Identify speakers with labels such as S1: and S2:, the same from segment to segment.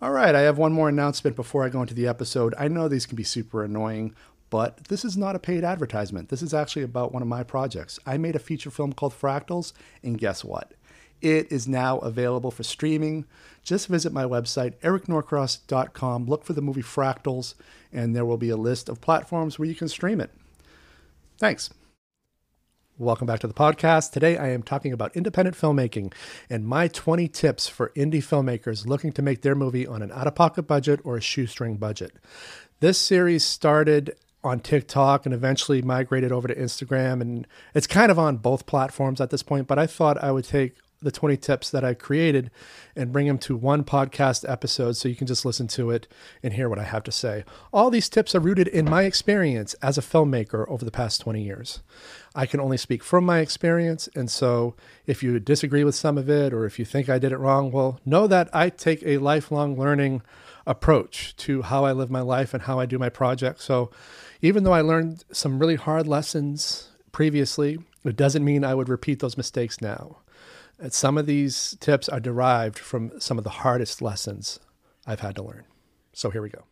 S1: All right, I have one more announcement before I go into the episode. I know these can be super annoying, but this is not a paid advertisement. This is actually about one of my projects. I made a feature film called Fractals, and guess what? It is now available for streaming. Just visit my website, ericnorcross.com, look for the movie Fractals, and there will be a list of platforms where you can stream it. Thanks. Welcome back to the podcast. Today I am talking about independent filmmaking and my 20 tips for indie filmmakers looking to make their movie on an out of pocket budget or a shoestring budget. This series started on TikTok and eventually migrated over to Instagram, and it's kind of on both platforms at this point. But I thought I would take the 20 tips that I created and bring them to one podcast episode so you can just listen to it and hear what I have to say. All these tips are rooted in my experience as a filmmaker over the past 20 years. I can only speak from my experience. And so if you disagree with some of it or if you think I did it wrong, well, know that I take a lifelong learning approach to how I live my life and how I do my project. So even though I learned some really hard lessons previously, it doesn't mean I would repeat those mistakes now. And some of these tips are derived from some of the hardest lessons I've had to learn. So here we go.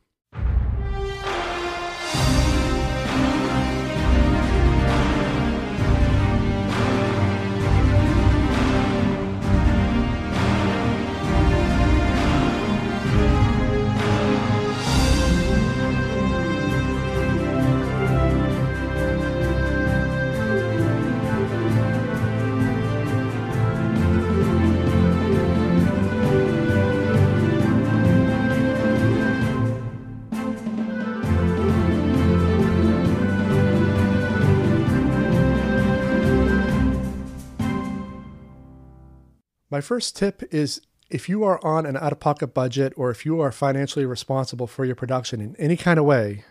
S1: My first tip is if you are on an out of pocket budget or if you are financially responsible for your production in any kind of way,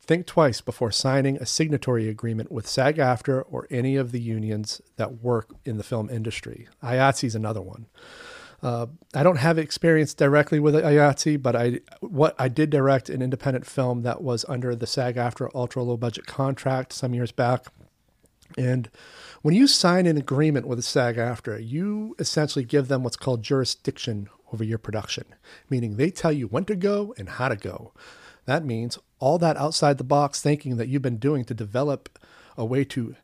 S1: think twice before signing a signatory agreement with SAG AFTRA or any of the unions that work in the film industry. IATSE is another one. Uh, I don't have experience directly with IATSE, but I what I did direct an independent film that was under the SAG AFTRA ultra low budget contract some years back, and when you sign an agreement with a SAG AFTRA, you essentially give them what's called jurisdiction over your production, meaning they tell you when to go and how to go. That means all that outside the box thinking that you've been doing to develop a way to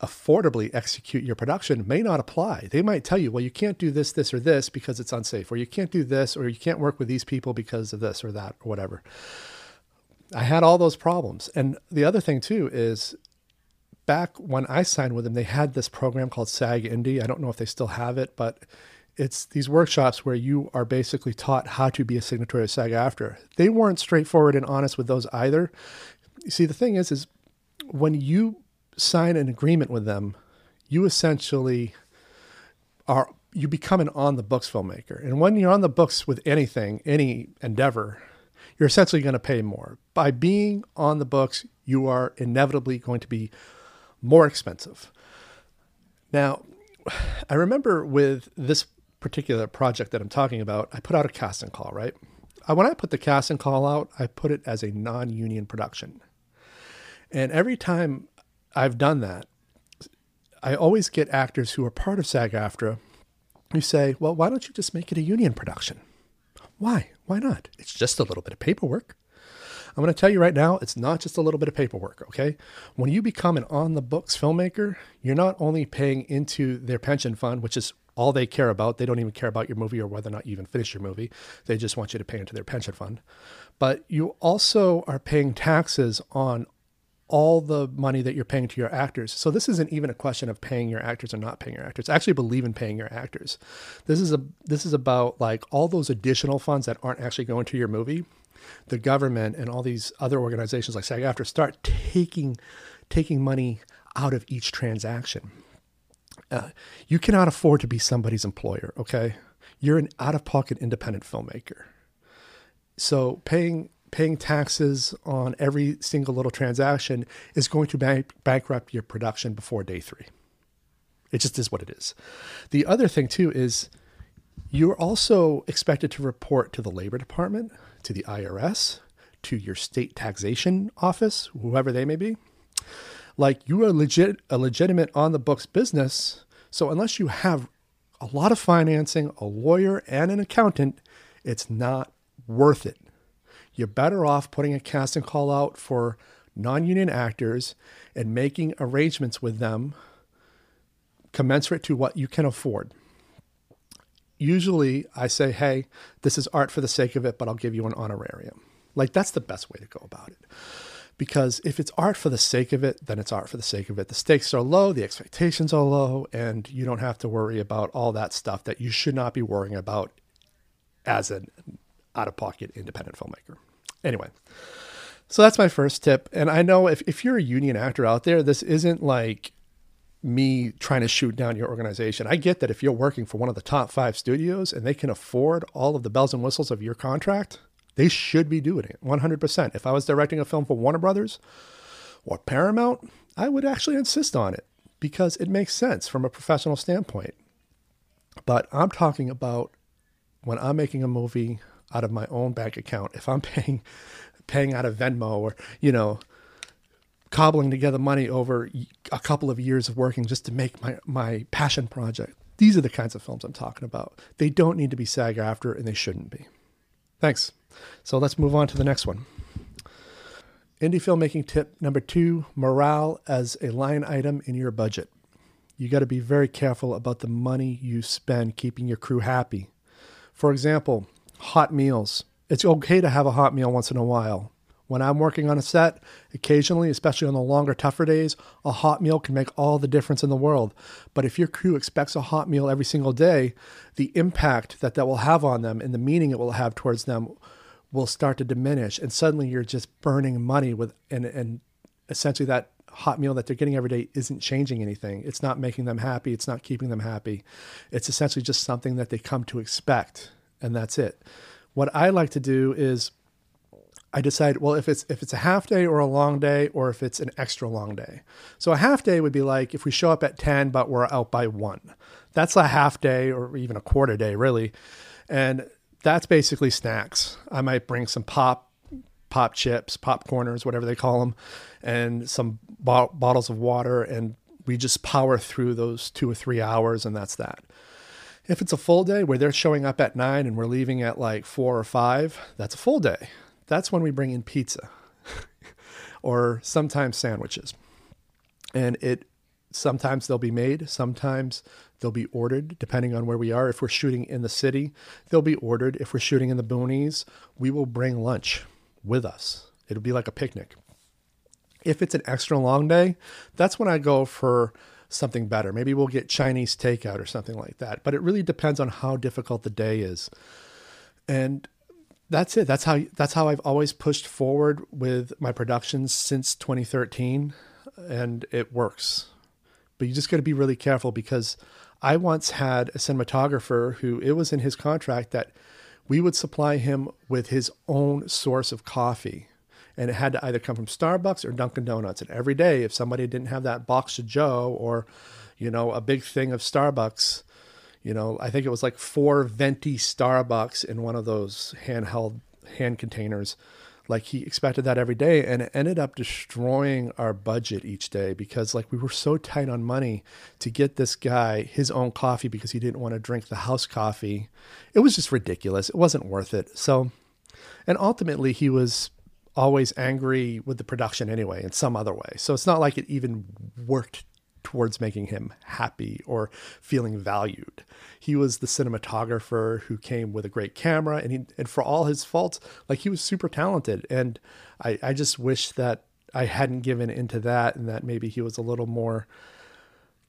S1: affordably execute your production may not apply. They might tell you, well, you can't do this, this, or this because it's unsafe, or you can't do this, or you can't work with these people because of this or that, or whatever. I had all those problems. And the other thing, too, is back when I signed with them, they had this program called SAG Indie. I don't know if they still have it, but it's these workshops where you are basically taught how to be a signatory of SAG AFTRA. They weren't straightforward and honest with those either. You see, the thing is, is when you sign an agreement with them, you essentially are you become an on the books filmmaker. And when you're on the books with anything, any endeavor, you're essentially going to pay more. By being on the books, you are inevitably going to be more expensive. Now, I remember with this particular project that I'm talking about, I put out a casting call, right? Uh, when I put the casting call out, I put it as a non union production. And every time I've done that, I always get actors who are part of SAG AFTRA who say, well, why don't you just make it a union production? Why? Why not? It's just a little bit of paperwork. I'm going to tell you right now, it's not just a little bit of paperwork, okay? When you become an on the books filmmaker, you're not only paying into their pension fund, which is all they care about. They don't even care about your movie or whether or not you even finish your movie. They just want you to pay into their pension fund. But you also are paying taxes on all the money that you're paying to your actors. So this isn't even a question of paying your actors or not paying your actors. I actually believe in paying your actors. This is a this is about like all those additional funds that aren't actually going to your movie the government and all these other organizations like SAG-AFTRA start taking taking money out of each transaction. Uh, you cannot afford to be somebody's employer, okay? You're an out-of-pocket independent filmmaker. So paying paying taxes on every single little transaction is going to bank, bankrupt your production before day 3. It just is what it is. The other thing too is you're also expected to report to the Labor Department, to the IRS, to your state taxation office, whoever they may be. Like you are legit a legitimate on the books business. So unless you have a lot of financing, a lawyer, and an accountant, it's not worth it. You're better off putting a casting call out for non union actors and making arrangements with them commensurate to what you can afford. Usually, I say, hey, this is art for the sake of it, but I'll give you an honorarium. Like, that's the best way to go about it. Because if it's art for the sake of it, then it's art for the sake of it. The stakes are low, the expectations are low, and you don't have to worry about all that stuff that you should not be worrying about as an out of pocket independent filmmaker. Anyway, so that's my first tip. And I know if, if you're a union actor out there, this isn't like me trying to shoot down your organization. I get that if you're working for one of the top five studios and they can afford all of the bells and whistles of your contract, they should be doing it 100%. If I was directing a film for Warner Brothers or Paramount, I would actually insist on it because it makes sense from a professional standpoint. But I'm talking about when I'm making a movie out of my own bank account, if I'm paying paying out of Venmo or, you know, cobbling together money over a couple of years of working just to make my, my passion project. These are the kinds of films I'm talking about. They don't need to be SAG AFTRA, and they shouldn't be. Thanks. So let's move on to the next one. Indie filmmaking tip number two morale as a line item in your budget. You got to be very careful about the money you spend keeping your crew happy. For example, hot meals. It's okay to have a hot meal once in a while. When I'm working on a set, occasionally, especially on the longer, tougher days, a hot meal can make all the difference in the world. But if your crew expects a hot meal every single day, the impact that that will have on them and the meaning it will have towards them will start to diminish. And suddenly you're just burning money with, and, and essentially that hot meal that they're getting every day isn't changing anything. It's not making them happy. It's not keeping them happy. It's essentially just something that they come to expect. And that's it. What I like to do is I decide, well, if it's if it's a half day or a long day, or if it's an extra long day. So a half day would be like if we show up at ten, but we're out by one. That's a half day or even a quarter day, really, and that's basically snacks. I might bring some pop, pop chips, popcorners, whatever they call them, and some bo- bottles of water, and we just power through those two or three hours, and that's that. If it's a full day where they're showing up at nine and we're leaving at like four or five, that's a full day that's when we bring in pizza or sometimes sandwiches. And it sometimes they'll be made, sometimes they'll be ordered depending on where we are. If we're shooting in the city, they'll be ordered. If we're shooting in the boonies, we will bring lunch with us. It'll be like a picnic. If it's an extra long day, that's when I go for something better. Maybe we'll get Chinese takeout or something like that. But it really depends on how difficult the day is. And that's it. That's how that's how I've always pushed forward with my productions since 2013, and it works. But you just got to be really careful because I once had a cinematographer who it was in his contract that we would supply him with his own source of coffee. And it had to either come from Starbucks or Dunkin' Donuts. And every day, if somebody didn't have that box of Joe or, you know, a big thing of Starbucks, you know, I think it was like four venti Starbucks in one of those handheld hand containers. Like he expected that every day, and it ended up destroying our budget each day because like we were so tight on money to get this guy his own coffee because he didn't want to drink the house coffee. It was just ridiculous. It wasn't worth it. So, and ultimately he was always angry with the production anyway in some other way. So it's not like it even worked towards making him happy or feeling valued. He was the cinematographer who came with a great camera and he, and for all his faults, like he was super talented. And I, I just wish that I hadn't given into that and that maybe he was a little more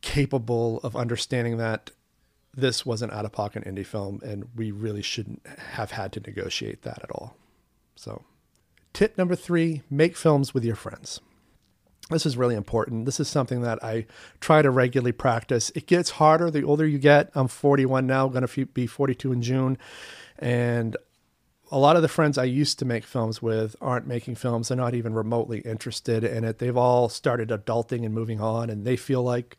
S1: capable of understanding that this was an out of pocket indie film and we really shouldn't have had to negotiate that at all. So, tip number three make films with your friends. This is really important. This is something that I try to regularly practice. It gets harder the older you get. I'm 41 now, going to be 42 in June. And a lot of the friends I used to make films with aren't making films. They're not even remotely interested in it. They've all started adulting and moving on, and they feel like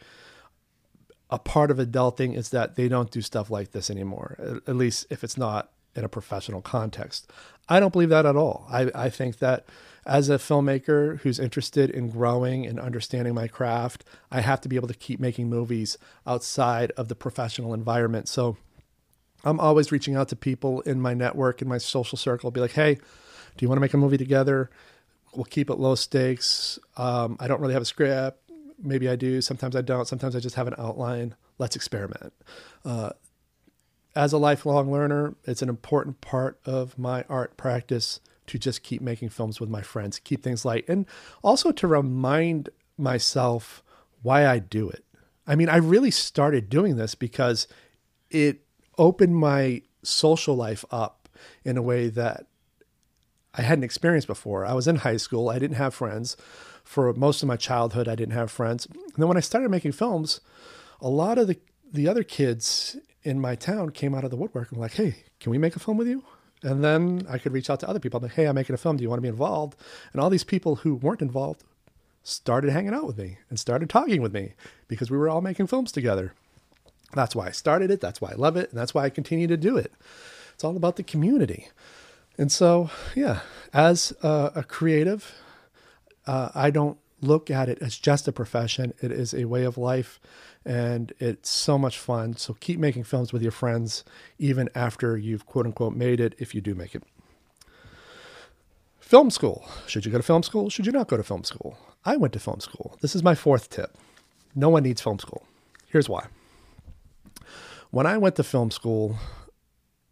S1: a part of adulting is that they don't do stuff like this anymore, at least if it's not in a professional context. I don't believe that at all. I, I think that as a filmmaker who's interested in growing and understanding my craft, I have to be able to keep making movies outside of the professional environment. So I'm always reaching out to people in my network, in my social circle, be like, hey, do you want to make a movie together? We'll keep it low stakes. Um, I don't really have a script. Maybe I do. Sometimes I don't. Sometimes I just have an outline. Let's experiment. Uh, as a lifelong learner, it's an important part of my art practice to just keep making films with my friends, keep things light, and also to remind myself why I do it. I mean, I really started doing this because it opened my social life up in a way that I hadn't experienced before. I was in high school, I didn't have friends. For most of my childhood, I didn't have friends. And then when I started making films, a lot of the, the other kids in my town came out of the woodwork and were like, hey, can we make a film with you? And then I could reach out to other people. I'm like, hey, I'm making a film. Do you want to be involved? And all these people who weren't involved started hanging out with me and started talking with me because we were all making films together. That's why I started it. That's why I love it. And that's why I continue to do it. It's all about the community. And so, yeah, as a, a creative, uh, I don't look at it as just a profession. It is a way of life and it's so much fun. So keep making films with your friends, even after you've quote unquote made it, if you do make it. Film school. Should you go to film school? Should you not go to film school? I went to film school. This is my fourth tip. No one needs film school. Here's why. When I went to film school,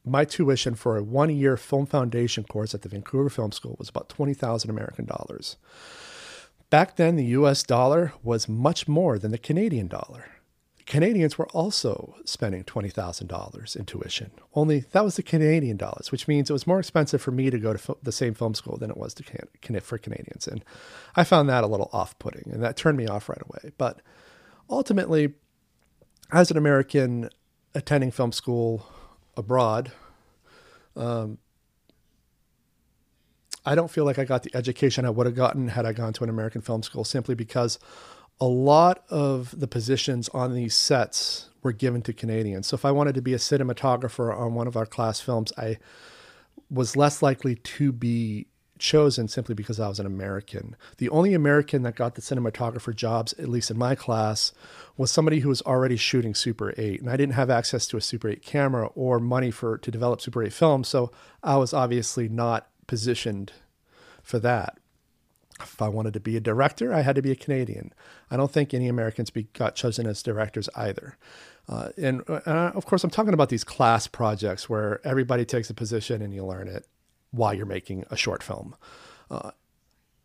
S1: my tuition for a one year film foundation course at the Vancouver Film School was about 20,000 American dollars. Back then, the US dollar was much more than the Canadian dollar. Canadians were also spending $20,000 in tuition. Only that was the Canadian dollars, which means it was more expensive for me to go to the same film school than it was to can- for Canadians. And I found that a little off putting, and that turned me off right away. But ultimately, as an American attending film school abroad, um, I don't feel like I got the education I would have gotten had I gone to an American film school simply because a lot of the positions on these sets were given to Canadians. So if I wanted to be a cinematographer on one of our class films, I was less likely to be chosen simply because I was an American. The only American that got the cinematographer jobs, at least in my class, was somebody who was already shooting Super 8. And I didn't have access to a Super 8 camera or money for to develop Super 8 film, so I was obviously not positioned for that if I wanted to be a director, I had to be a Canadian. I don't think any Americans be, got chosen as directors either. Uh, and uh, of course, I'm talking about these class projects where everybody takes a position and you learn it while you're making a short film. Uh,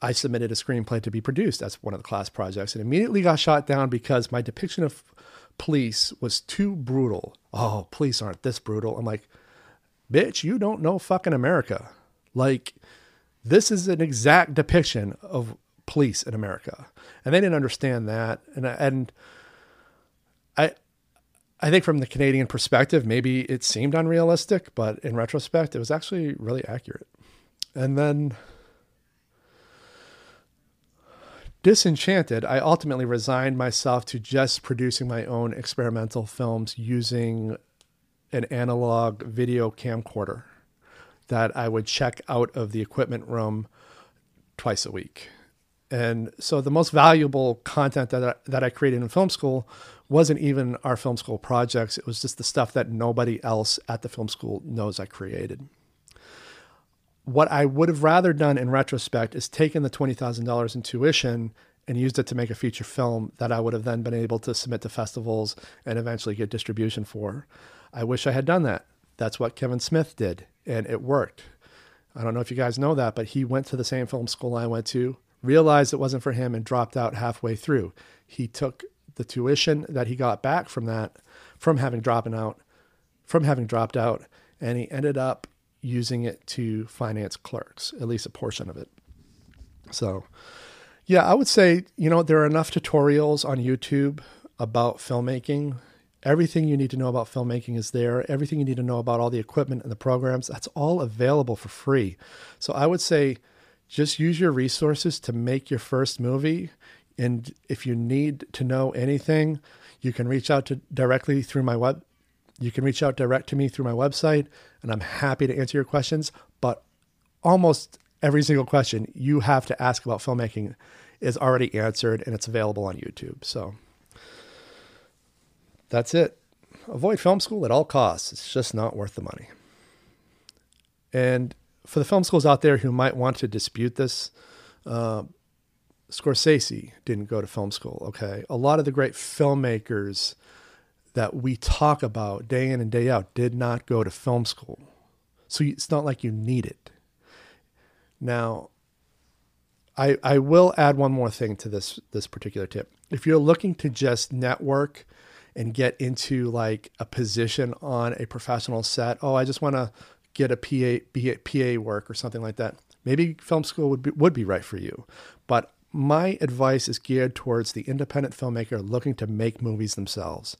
S1: I submitted a screenplay to be produced as one of the class projects and immediately got shot down because my depiction of police was too brutal. Oh, police aren't this brutal. I'm like, bitch, you don't know fucking America. Like, this is an exact depiction of police in America, and they didn't understand that. And and I I think from the Canadian perspective, maybe it seemed unrealistic, but in retrospect, it was actually really accurate. And then disenchanted, I ultimately resigned myself to just producing my own experimental films using an analog video camcorder that I would check out of the equipment room twice a week. And so the most valuable content that I, that I created in film school wasn't even our film school projects. It was just the stuff that nobody else at the film school knows I created. What I would have rather done in retrospect is taken the $20,000 in tuition and used it to make a feature film that I would have then been able to submit to festivals and eventually get distribution for. I wish I had done that. That's what Kevin Smith did and it worked. I don't know if you guys know that, but he went to the same film school I went to, realized it wasn't for him, and dropped out halfway through. He took the tuition that he got back from that, from having dropping out, from having dropped out, and he ended up using it to finance Clerks, at least a portion of it. So, yeah, I would say, you know, there are enough tutorials on YouTube about filmmaking. Everything you need to know about filmmaking is there. Everything you need to know about all the equipment and the programs, that's all available for free. So I would say just use your resources to make your first movie. And if you need to know anything, you can reach out to directly through my web. You can reach out direct to me through my website, and I'm happy to answer your questions. But almost every single question you have to ask about filmmaking is already answered and it's available on YouTube. So that's it. Avoid film school at all costs. It's just not worth the money. And for the film schools out there who might want to dispute this, uh, Scorsese didn't go to film school. Okay. A lot of the great filmmakers that we talk about day in and day out did not go to film school. So it's not like you need it. Now, I, I will add one more thing to this this particular tip. If you're looking to just network and get into like a position on a professional set, oh, I just want to get a PA, PA work or something like that. Maybe film school would be, would be right for you. But my advice is geared towards the independent filmmaker looking to make movies themselves.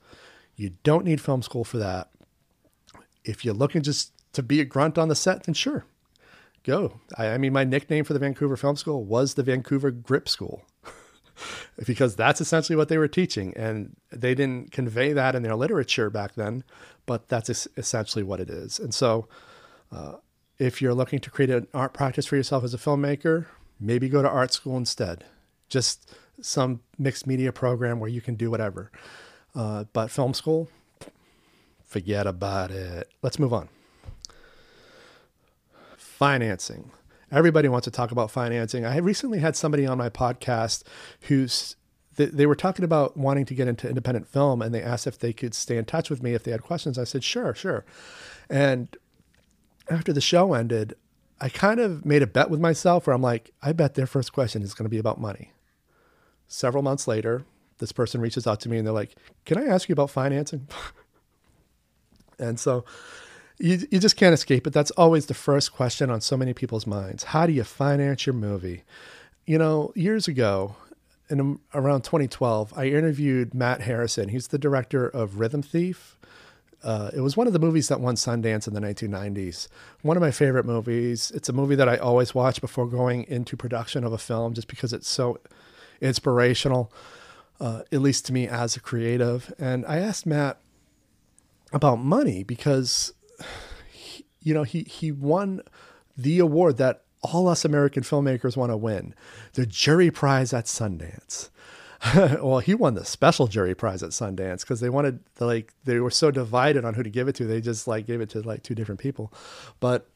S1: You don't need film school for that. If you're looking just to be a grunt on the set, then sure, go. I, I mean, my nickname for the Vancouver Film School was the Vancouver Grip School. because that's essentially what they were teaching. And they didn't convey that in their literature back then, but that's essentially what it is. And so, uh, if you're looking to create an art practice for yourself as a filmmaker, maybe go to art school instead. Just some mixed media program where you can do whatever. Uh, but film school, forget about it. Let's move on financing. Everybody wants to talk about financing. I recently had somebody on my podcast who's they were talking about wanting to get into independent film and they asked if they could stay in touch with me if they had questions. I said, sure, sure. And after the show ended, I kind of made a bet with myself where I'm like, I bet their first question is going to be about money. Several months later, this person reaches out to me and they're like, Can I ask you about financing? and so you, you just can't escape it. That's always the first question on so many people's minds. How do you finance your movie? You know, years ago, in around 2012, I interviewed Matt Harrison. He's the director of Rhythm Thief. Uh, it was one of the movies that won Sundance in the 1990s. One of my favorite movies. It's a movie that I always watch before going into production of a film, just because it's so inspirational, uh, at least to me as a creative. And I asked Matt about money because he, you know, he he won the award that all us American filmmakers want to win, the jury prize at Sundance. well, he won the special jury prize at Sundance because they wanted like they were so divided on who to give it to. They just like gave it to like two different people. But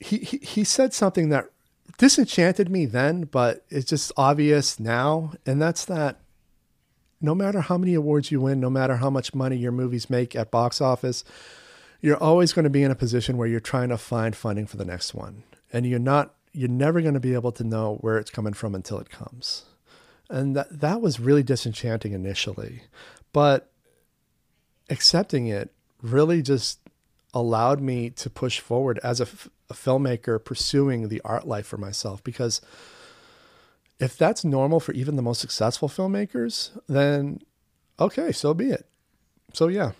S1: he he, he said something that disenchanted me then, but it's just obvious now, and that's that no matter how many awards you win, no matter how much money your movies make at box office, you're always going to be in a position where you're trying to find funding for the next one. And you're not you're never going to be able to know where it's coming from until it comes. And that that was really disenchanting initially. But accepting it really just allowed me to push forward as a, a filmmaker pursuing the art life for myself because if that's normal for even the most successful filmmakers, then okay, so be it. So yeah,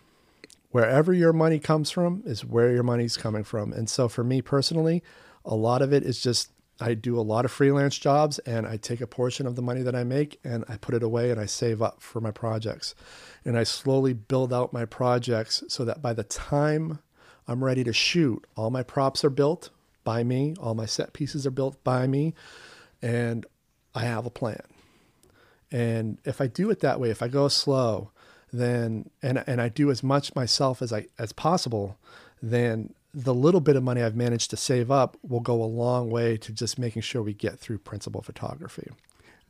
S1: wherever your money comes from is where your money's coming from. And so for me personally, a lot of it is just I do a lot of freelance jobs and I take a portion of the money that I make and I put it away and I save up for my projects. And I slowly build out my projects so that by the time I'm ready to shoot, all my props are built by me, all my set pieces are built by me, and I have a plan. And if I do it that way, if I go slow, then and and I do as much myself as I as possible, then the little bit of money I've managed to save up will go a long way to just making sure we get through principal photography.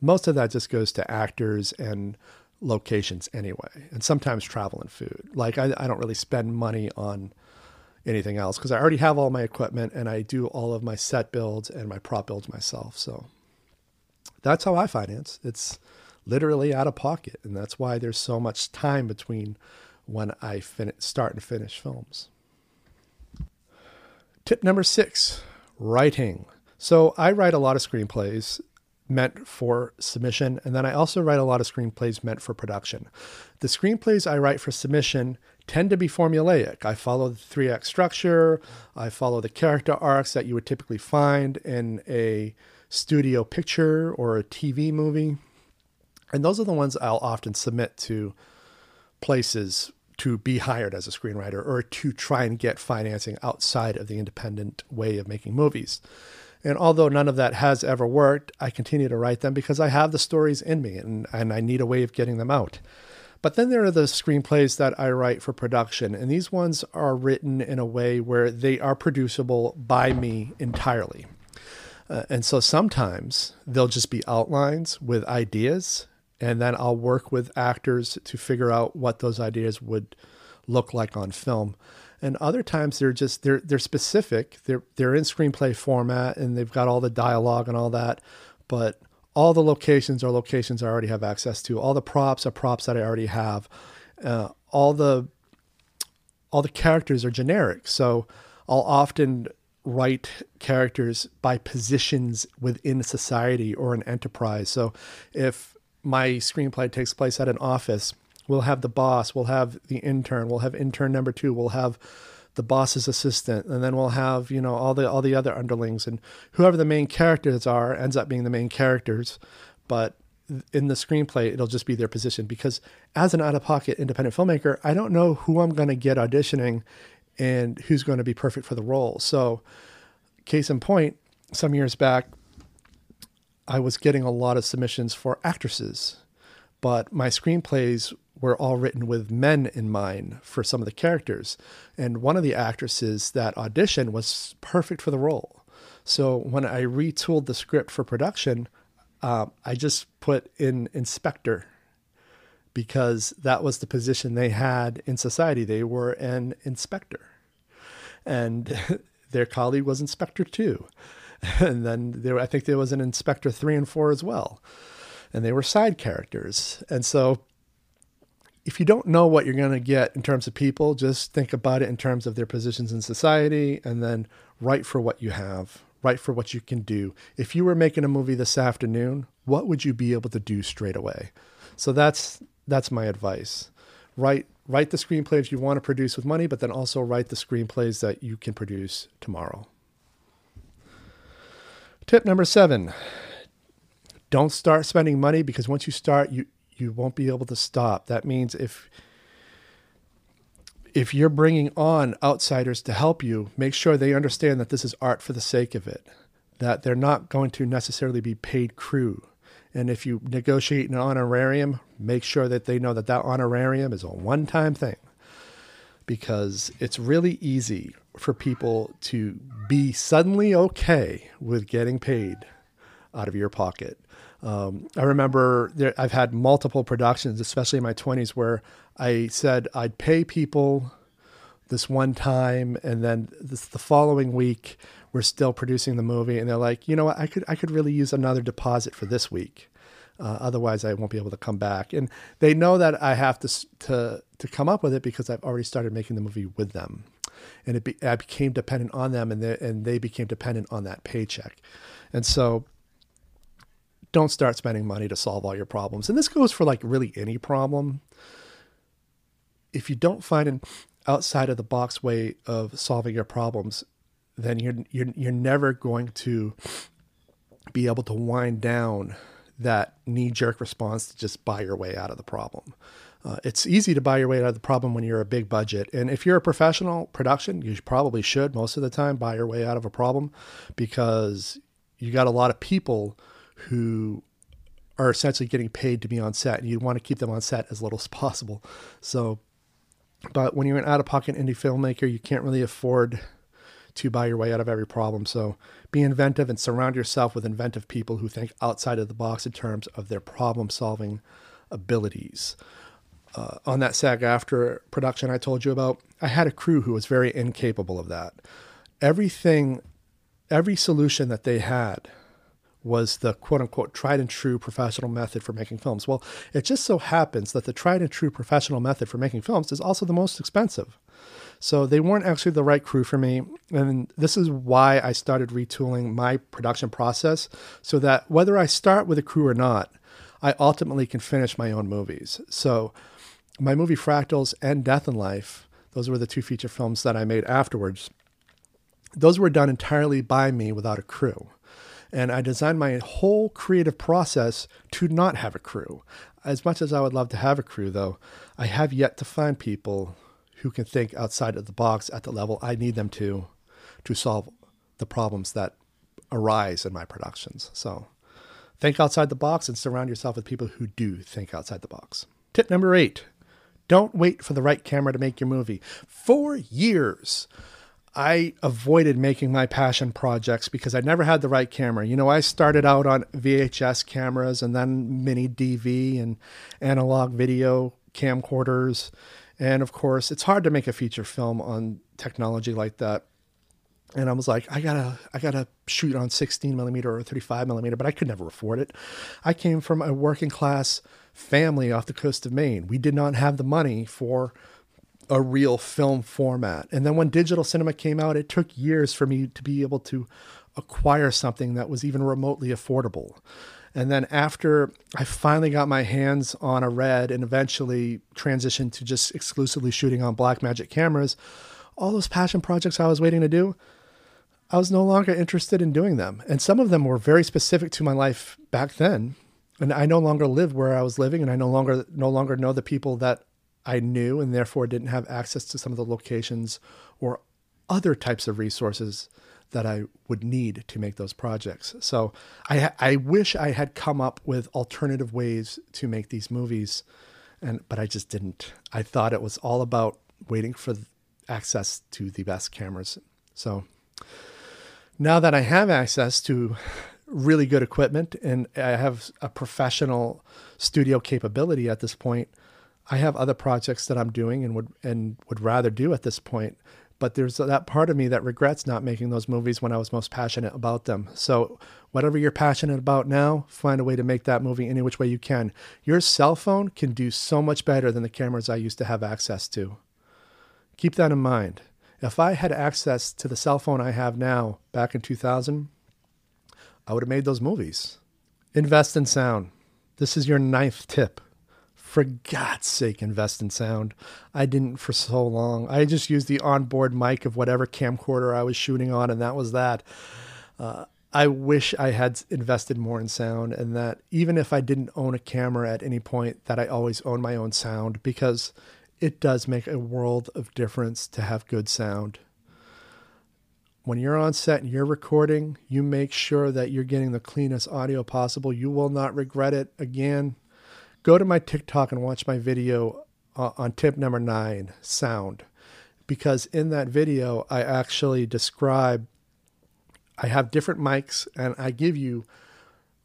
S1: Most of that just goes to actors and locations anyway, and sometimes travel and food. Like I, I don't really spend money on anything else because I already have all my equipment and I do all of my set builds and my prop builds myself. So that's how I finance. It's literally out of pocket, and that's why there's so much time between when I fin- start and finish films. Tip number six writing. So I write a lot of screenplays meant for submission, and then I also write a lot of screenplays meant for production. The screenplays I write for submission tend to be formulaic. I follow the three act structure, I follow the character arcs that you would typically find in a studio picture or a TV movie. And those are the ones I'll often submit to places to be hired as a screenwriter or to try and get financing outside of the independent way of making movies. And although none of that has ever worked, I continue to write them because I have the stories in me and, and I need a way of getting them out. But then there are the screenplays that I write for production, and these ones are written in a way where they are producible by me entirely. Uh, and so sometimes they'll just be outlines with ideas, and then I'll work with actors to figure out what those ideas would look like on film and other times they're just they're they're specific. They're they're in screenplay format and they've got all the dialogue and all that, but all the locations are locations I already have access to. All the props are props that I already have. Uh, all the all the characters are generic, so I'll often write characters by positions within society or an enterprise. So if my screenplay takes place at an office We'll have the boss, we'll have the intern, we'll have intern number two, we'll have the boss's assistant, and then we'll have, you know, all the all the other underlings and whoever the main characters are ends up being the main characters. But in the screenplay, it'll just be their position because as an out-of-pocket independent filmmaker, I don't know who I'm going to get auditioning and who's going to be perfect for the role. So, case in point, some years back, I was getting a lot of submissions for actresses, but my screenplays were all written with men in mind for some of the characters. And one of the actresses that auditioned was perfect for the role. So when I retooled the script for production, uh, I just put in inspector because that was the position they had in society. They were an inspector. And their colleague was inspector two. And then there, I think there was an inspector three and four as well. And they were side characters. And so if you don't know what you're going to get in terms of people, just think about it in terms of their positions in society and then write for what you have, write for what you can do. If you were making a movie this afternoon, what would you be able to do straight away? So that's that's my advice. Write write the screenplays you want to produce with money, but then also write the screenplays that you can produce tomorrow. Tip number 7. Don't start spending money because once you start, you you won't be able to stop. That means if if you're bringing on outsiders to help you, make sure they understand that this is art for the sake of it, that they're not going to necessarily be paid crew. And if you negotiate an honorarium, make sure that they know that that honorarium is a one time thing because it's really easy for people to be suddenly okay with getting paid out of your pocket. Um, I remember there, I've had multiple productions, especially in my 20s, where I said I'd pay people this one time, and then this, the following week we're still producing the movie, and they're like, you know what, I could I could really use another deposit for this week. Uh, otherwise, I won't be able to come back. And they know that I have to to to come up with it because I've already started making the movie with them, and it be, I became dependent on them, and they, and they became dependent on that paycheck. And so don't start spending money to solve all your problems. And this goes for like really any problem. If you don't find an outside of the box way of solving your problems, then you're you're you're never going to be able to wind down that knee jerk response to just buy your way out of the problem. Uh, it's easy to buy your way out of the problem when you're a big budget. And if you're a professional production, you probably should most of the time buy your way out of a problem because you got a lot of people who are essentially getting paid to be on set and you want to keep them on set as little as possible. So, but when you're an out of pocket indie filmmaker, you can't really afford to buy your way out of every problem. So be inventive and surround yourself with inventive people who think outside of the box in terms of their problem solving abilities. Uh, on that SAG AFTRA production I told you about, I had a crew who was very incapable of that. Everything, every solution that they had was the quote unquote tried and true professional method for making films. Well, it just so happens that the tried and true professional method for making films is also the most expensive. So they weren't actually the right crew for me. And this is why I started retooling my production process so that whether I start with a crew or not, I ultimately can finish my own movies. So my movie Fractals and Death in Life, those were the two feature films that I made afterwards. Those were done entirely by me without a crew. And I designed my whole creative process to not have a crew. As much as I would love to have a crew, though, I have yet to find people who can think outside of the box at the level I need them to to solve the problems that arise in my productions. So think outside the box and surround yourself with people who do think outside the box. Tip number eight don't wait for the right camera to make your movie. For years, I avoided making my passion projects because I never had the right camera. You know, I started out on VHS cameras and then mini DV and analog video camcorders. And of course, it's hard to make a feature film on technology like that. And I was like, I gotta, I gotta shoot on 16 millimeter or 35 millimeter, but I could never afford it. I came from a working class family off the coast of Maine. We did not have the money for a real film format. And then when digital cinema came out, it took years for me to be able to acquire something that was even remotely affordable. And then after I finally got my hands on a red and eventually transitioned to just exclusively shooting on Blackmagic cameras, all those passion projects I was waiting to do, I was no longer interested in doing them. And some of them were very specific to my life back then. And I no longer live where I was living and I no longer no longer know the people that I knew and therefore didn't have access to some of the locations or other types of resources that I would need to make those projects. So I I wish I had come up with alternative ways to make these movies and but I just didn't. I thought it was all about waiting for access to the best cameras. So now that I have access to really good equipment and I have a professional studio capability at this point, I have other projects that I'm doing and would and would rather do at this point. But there's that part of me that regrets not making those movies when I was most passionate about them. So whatever you're passionate about now, find a way to make that movie any which way you can. Your cell phone can do so much better than the cameras I used to have access to. Keep that in mind. If I had access to the cell phone I have now back in 2000, I would have made those movies. Invest in sound. This is your ninth tip for God's sake, invest in sound. I didn't for so long. I just used the onboard mic of whatever camcorder I was shooting on, and that was that. Uh, I wish I had invested more in sound, and that even if I didn't own a camera at any point, that I always own my own sound because it does make a world of difference to have good sound. When you're on set and you're recording, you make sure that you're getting the cleanest audio possible. You will not regret it again go to my TikTok and watch my video uh, on tip number nine sound. Because in that video, I actually describe, I have different mics and I give you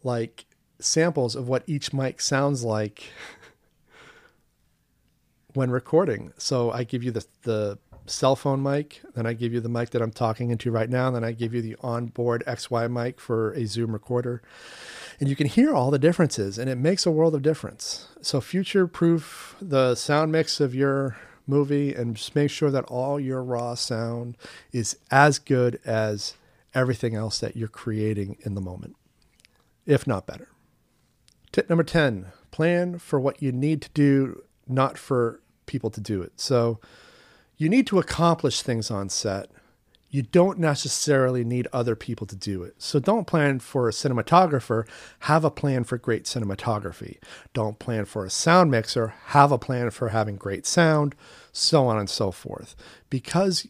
S1: like samples of what each mic sounds like when recording. So I give you the, the cell phone mic, then I give you the mic that I'm talking into right now, then I give you the onboard XY mic for a Zoom recorder and you can hear all the differences and it makes a world of difference. So future proof the sound mix of your movie and just make sure that all your raw sound is as good as everything else that you're creating in the moment if not better. Tip number 10 plan for what you need to do not for people to do it. So you need to accomplish things on set you don't necessarily need other people to do it. So don't plan for a cinematographer, have a plan for great cinematography. Don't plan for a sound mixer, have a plan for having great sound, so on and so forth. Because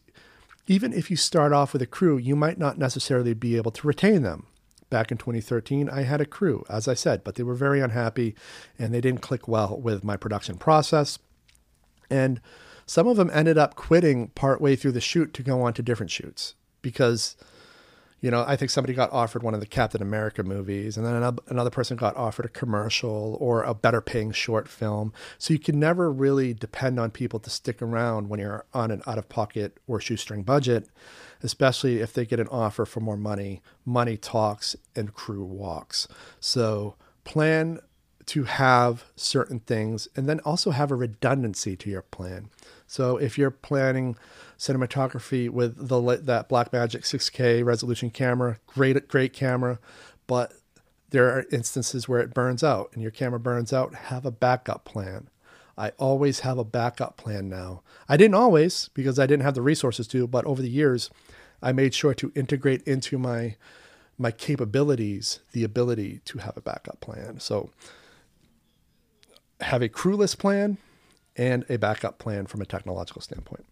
S1: even if you start off with a crew, you might not necessarily be able to retain them. Back in 2013, I had a crew, as I said, but they were very unhappy and they didn't click well with my production process. And some of them ended up quitting partway through the shoot to go on to different shoots because, you know, I think somebody got offered one of the Captain America movies, and then another person got offered a commercial or a better paying short film. So you can never really depend on people to stick around when you're on an out of pocket or shoestring budget, especially if they get an offer for more money. Money talks and crew walks. So plan to have certain things and then also have a redundancy to your plan. So if you're planning cinematography with the that Blackmagic 6K resolution camera, great great camera, but there are instances where it burns out and your camera burns out, have a backup plan. I always have a backup plan now. I didn't always because I didn't have the resources to, but over the years I made sure to integrate into my my capabilities the ability to have a backup plan. So have a crewless plan and a backup plan from a technological standpoint.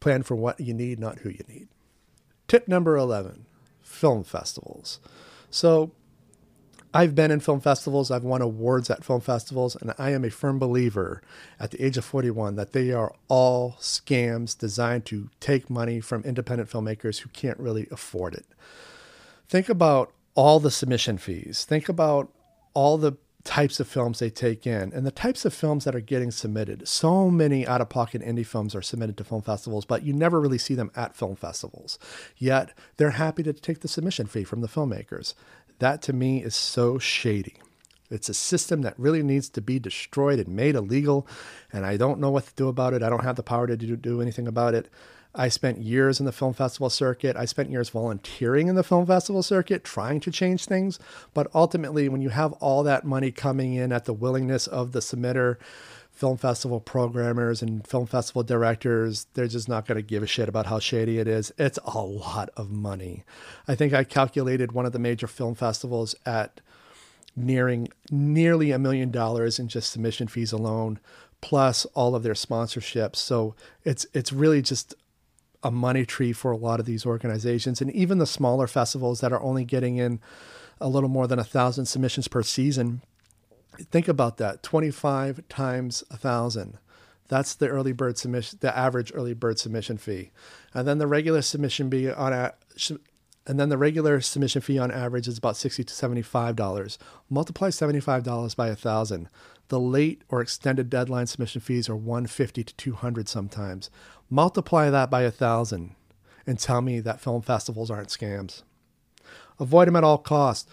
S1: Plan for what you need, not who you need. Tip number 11 film festivals. So I've been in film festivals, I've won awards at film festivals, and I am a firm believer at the age of 41 that they are all scams designed to take money from independent filmmakers who can't really afford it. Think about all the submission fees. Think about all the types of films they take in and the types of films that are getting submitted. So many out of pocket indie films are submitted to film festivals, but you never really see them at film festivals. Yet they're happy to take the submission fee from the filmmakers. That to me is so shady. It's a system that really needs to be destroyed and made illegal, and I don't know what to do about it. I don't have the power to do, do anything about it. I spent years in the film festival circuit. I spent years volunteering in the film festival circuit, trying to change things. But ultimately, when you have all that money coming in at the willingness of the submitter, film festival programmers and film festival directors, they're just not going to give a shit about how shady it is. It's a lot of money. I think I calculated one of the major film festivals at nearing nearly a million dollars in just submission fees alone plus all of their sponsorships so it's it's really just a money tree for a lot of these organizations. And even the smaller festivals that are only getting in a little more than a thousand submissions per season think about that 25 times a thousand. That's the early bird submission the average early bird submission fee. And then the regular submission fee on a and then the regular submission fee on average is about 60 to 75 dollars. Multiply 75 dollars by a thousand the late or extended deadline submission fees are 150 to 200 sometimes. Multiply that by a thousand and tell me that film festivals aren't scams. Avoid them at all costs.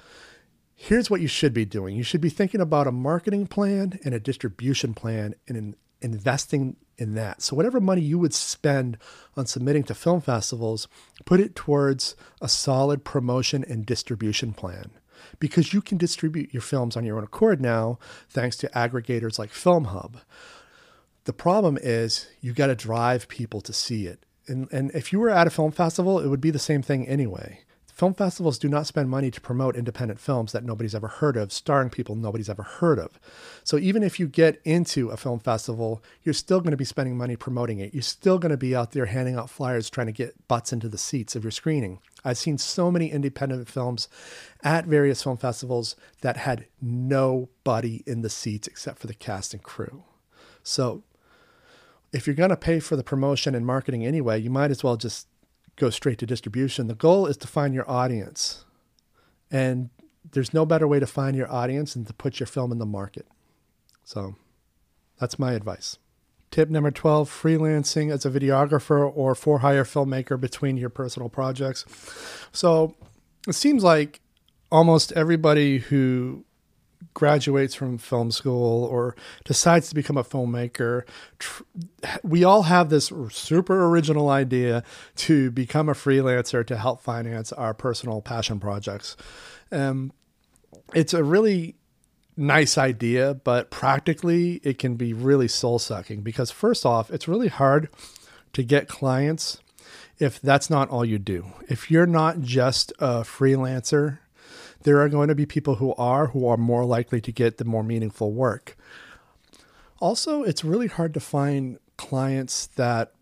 S1: Here's what you should be doing. You should be thinking about a marketing plan and a distribution plan and in investing in that. So whatever money you would spend on submitting to film festivals, put it towards a solid promotion and distribution plan because you can distribute your films on your own accord now, thanks to aggregators like FilmHub. The problem is you got to drive people to see it. And, and if you were at a film festival, it would be the same thing anyway. Film festivals do not spend money to promote independent films that nobody's ever heard of, starring people nobody's ever heard of. So even if you get into a film festival, you're still going to be spending money promoting it. You're still going to be out there handing out flyers trying to get butts into the seats of your screening. I've seen so many independent films at various film festivals that had nobody in the seats except for the cast and crew. So if you're going to pay for the promotion and marketing anyway, you might as well just go straight to distribution. The goal is to find your audience. And there's no better way to find your audience than to put your film in the market. So that's my advice. Tip number 12 freelancing as a videographer or for hire filmmaker between your personal projects. So it seems like almost everybody who graduates from film school or decides to become a filmmaker, we all have this super original idea to become a freelancer to help finance our personal passion projects. Um, it's a really nice idea, but practically it can be really soul sucking because, first off, it's really hard to get clients if that's not all you do. If you're not just a freelancer there are going to be people who are who are more likely to get the more meaningful work. Also, it's really hard to find clients that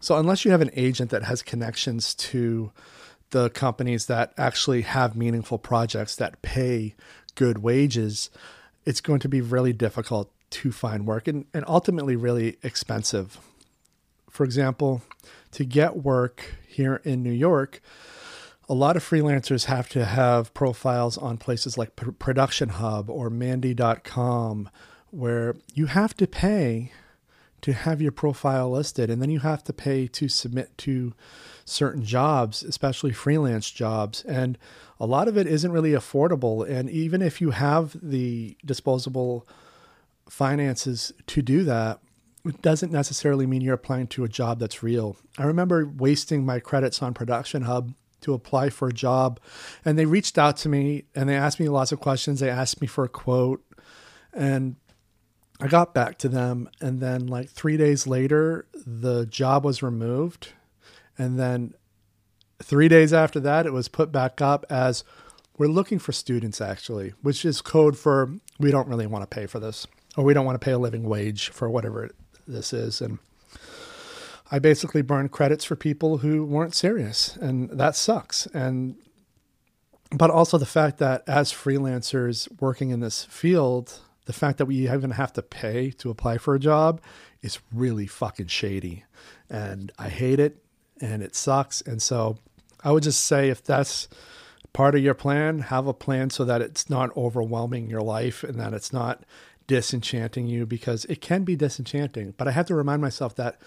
S1: so unless you have an agent that has connections to the companies that actually have meaningful projects that pay good wages, it's going to be really difficult to find work and, and ultimately really expensive. For example, to get work here in New York, a lot of freelancers have to have profiles on places like P- Production Hub or Mandy.com where you have to pay to have your profile listed. And then you have to pay to submit to certain jobs, especially freelance jobs. And a lot of it isn't really affordable. And even if you have the disposable finances to do that, it doesn't necessarily mean you're applying to a job that's real. I remember wasting my credits on Production Hub to apply for a job, and they reached out to me and they asked me lots of questions. They asked me for a quote, and I got back to them. And then, like three days later, the job was removed. And then three days after that, it was put back up as we're looking for students, actually, which is code for we don't really want to pay for this, or we don't want to pay a living wage for whatever this is. And I basically burned credits for people who weren't serious, and that sucks. And but also the fact that as freelancers working in this field, the fact that we even have to pay to apply for a job is really fucking shady. And I hate it and it sucks. And so I would just say if that's part of your plan, have a plan so that it's not overwhelming your life and that it's not disenchanting you because it can be disenchanting. But I have to remind myself that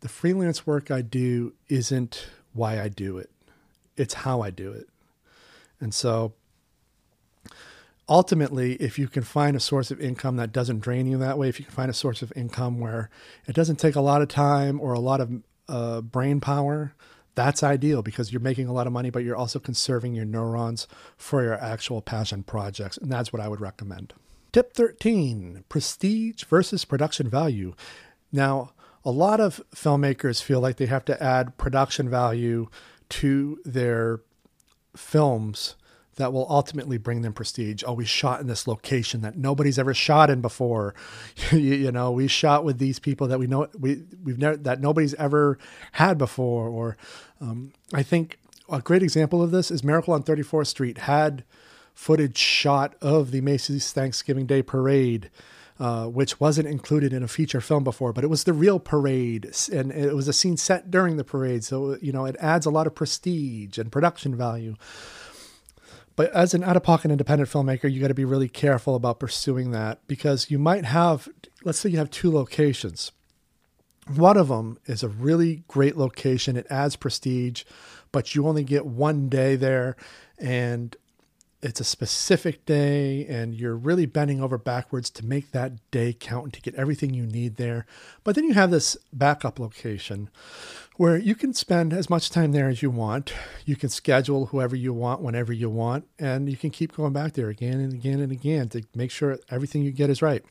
S1: the freelance work I do isn't why I do it, it's how I do it. And so ultimately, if you can find a source of income that doesn't drain you that way, if you can find a source of income where it doesn't take a lot of time or a lot of uh, brain power, that's ideal because you're making a lot of money, but you're also conserving your neurons for your actual passion projects. And that's what I would recommend. Tip 13 prestige versus production value. Now, a lot of filmmakers feel like they have to add production value to their films that will ultimately bring them prestige. Oh, we shot in this location that nobody's ever shot in before. you, you, know, we shot with these people that we know we we've never that nobody's ever had before. Or um, I think a great example of this is Miracle on 34th Street had footage shot of the Macy's Thanksgiving Day Parade. Uh, which wasn't included in a feature film before, but it was the real parade, and it was a scene set during the parade. So you know, it adds a lot of prestige and production value. But as an out of pocket independent filmmaker, you got to be really careful about pursuing that because you might have, let's say you have two locations. One of them is a really great location, it adds prestige, but you only get one day there. And it's a specific day and you're really bending over backwards to make that day count and to get everything you need there. But then you have this backup location where you can spend as much time there as you want. You can schedule whoever you want whenever you want, and you can keep going back there again and again and again to make sure everything you get is right.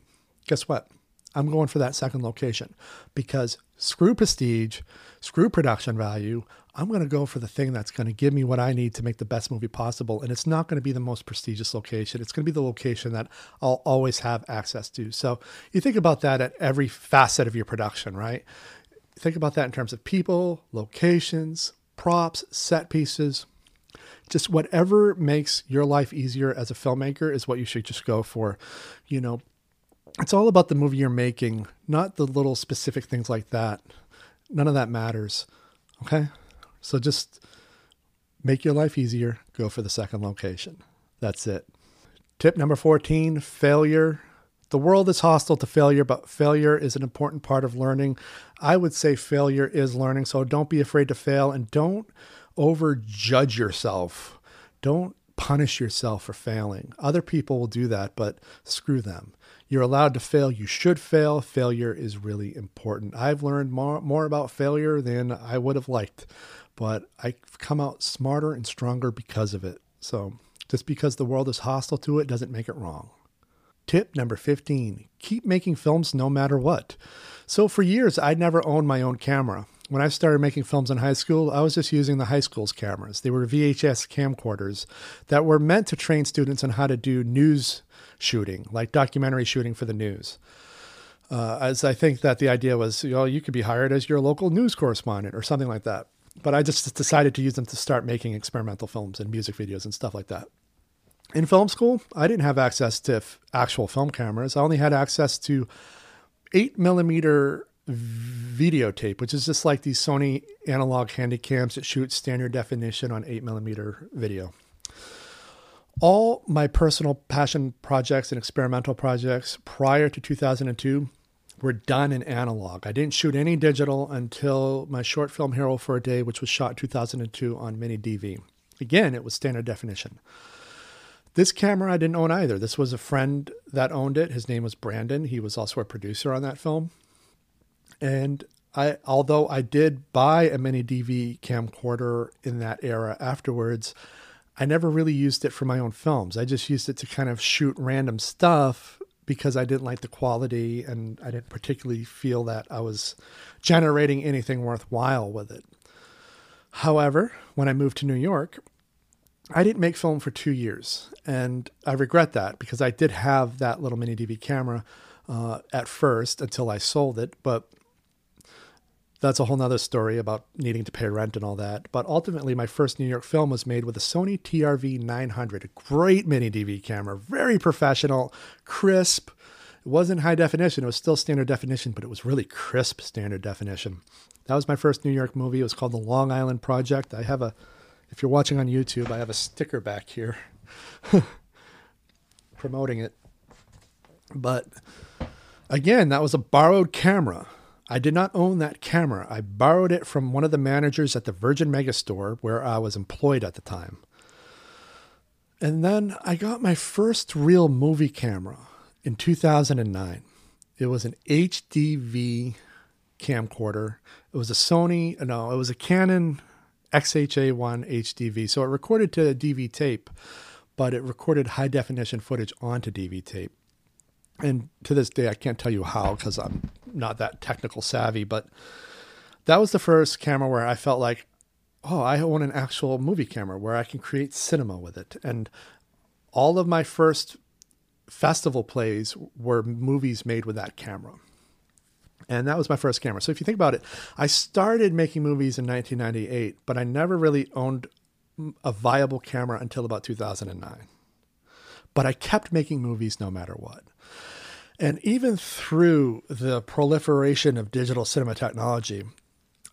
S1: Guess what? I'm going for that second location because screw prestige, screw production value. I'm going to go for the thing that's going to give me what I need to make the best movie possible. And it's not going to be the most prestigious location. It's going to be the location that I'll always have access to. So you think about that at every facet of your production, right? Think about that in terms of people, locations, props, set pieces. Just whatever makes your life easier as a filmmaker is what you should just go for. You know, it's all about the movie you're making, not the little specific things like that. None of that matters. Okay? So just make your life easier, go for the second location. That's it. Tip number 14 failure. The world is hostile to failure, but failure is an important part of learning. I would say failure is learning, so don't be afraid to fail and don't overjudge yourself. Don't punish yourself for failing. Other people will do that, but screw them. You're allowed to fail. You should fail. Failure is really important. I've learned more, more about failure than I would have liked but I've come out smarter and stronger because of it. So just because the world is hostile to it doesn't make it wrong. Tip number 15 keep making films no matter what. So, for years, I'd never owned my own camera. When I started making films in high school, I was just using the high school's cameras. They were VHS camcorders that were meant to train students on how to do news shooting, like documentary shooting for the news. Uh, as I think that the idea was, you know, you could be hired as your local news correspondent or something like that but I just decided to use them to start making experimental films and music videos and stuff like that. In film school, I didn't have access to f- actual film cameras. I only had access to eight millimeter videotape, which is just like these Sony analog handycams that shoot standard definition on eight millimeter video. All my personal passion projects and experimental projects prior to 2002 were done in analog. I didn't shoot any digital until my short film Hero for a Day, which was shot 2002 on mini DV. Again, it was standard definition. This camera I didn't own either. This was a friend that owned it. His name was Brandon. He was also a producer on that film. And I although I did buy a mini DV camcorder in that era afterwards, I never really used it for my own films. I just used it to kind of shoot random stuff because I didn't like the quality and I didn't particularly feel that I was generating anything worthwhile with it. However, when I moved to New York, I didn't make film for two years, and I regret that because I did have that little mini DV camera uh, at first until I sold it. But that's a whole nother story about needing to pay rent and all that. But ultimately, my first New York film was made with a Sony TRV 900, a great mini DV camera, very professional, crisp. It wasn't high definition, it was still standard definition, but it was really crisp standard definition. That was my first New York movie. It was called The Long Island Project. I have a, if you're watching on YouTube, I have a sticker back here promoting it. But again, that was a borrowed camera. I did not own that camera. I borrowed it from one of the managers at the Virgin Megastore where I was employed at the time. And then I got my first real movie camera in 2009. It was an HDV camcorder. It was a Sony, no, it was a Canon XHA1 HDV. So it recorded to DV tape, but it recorded high definition footage onto DV tape and to this day, I can't tell you how because I'm not that technical savvy, but that was the first camera where I felt like, oh, I own an actual movie camera where I can create cinema with it. And all of my first festival plays were movies made with that camera. And that was my first camera. So if you think about it, I started making movies in 1998, but I never really owned a viable camera until about 2009. But I kept making movies no matter what. And even through the proliferation of digital cinema technology,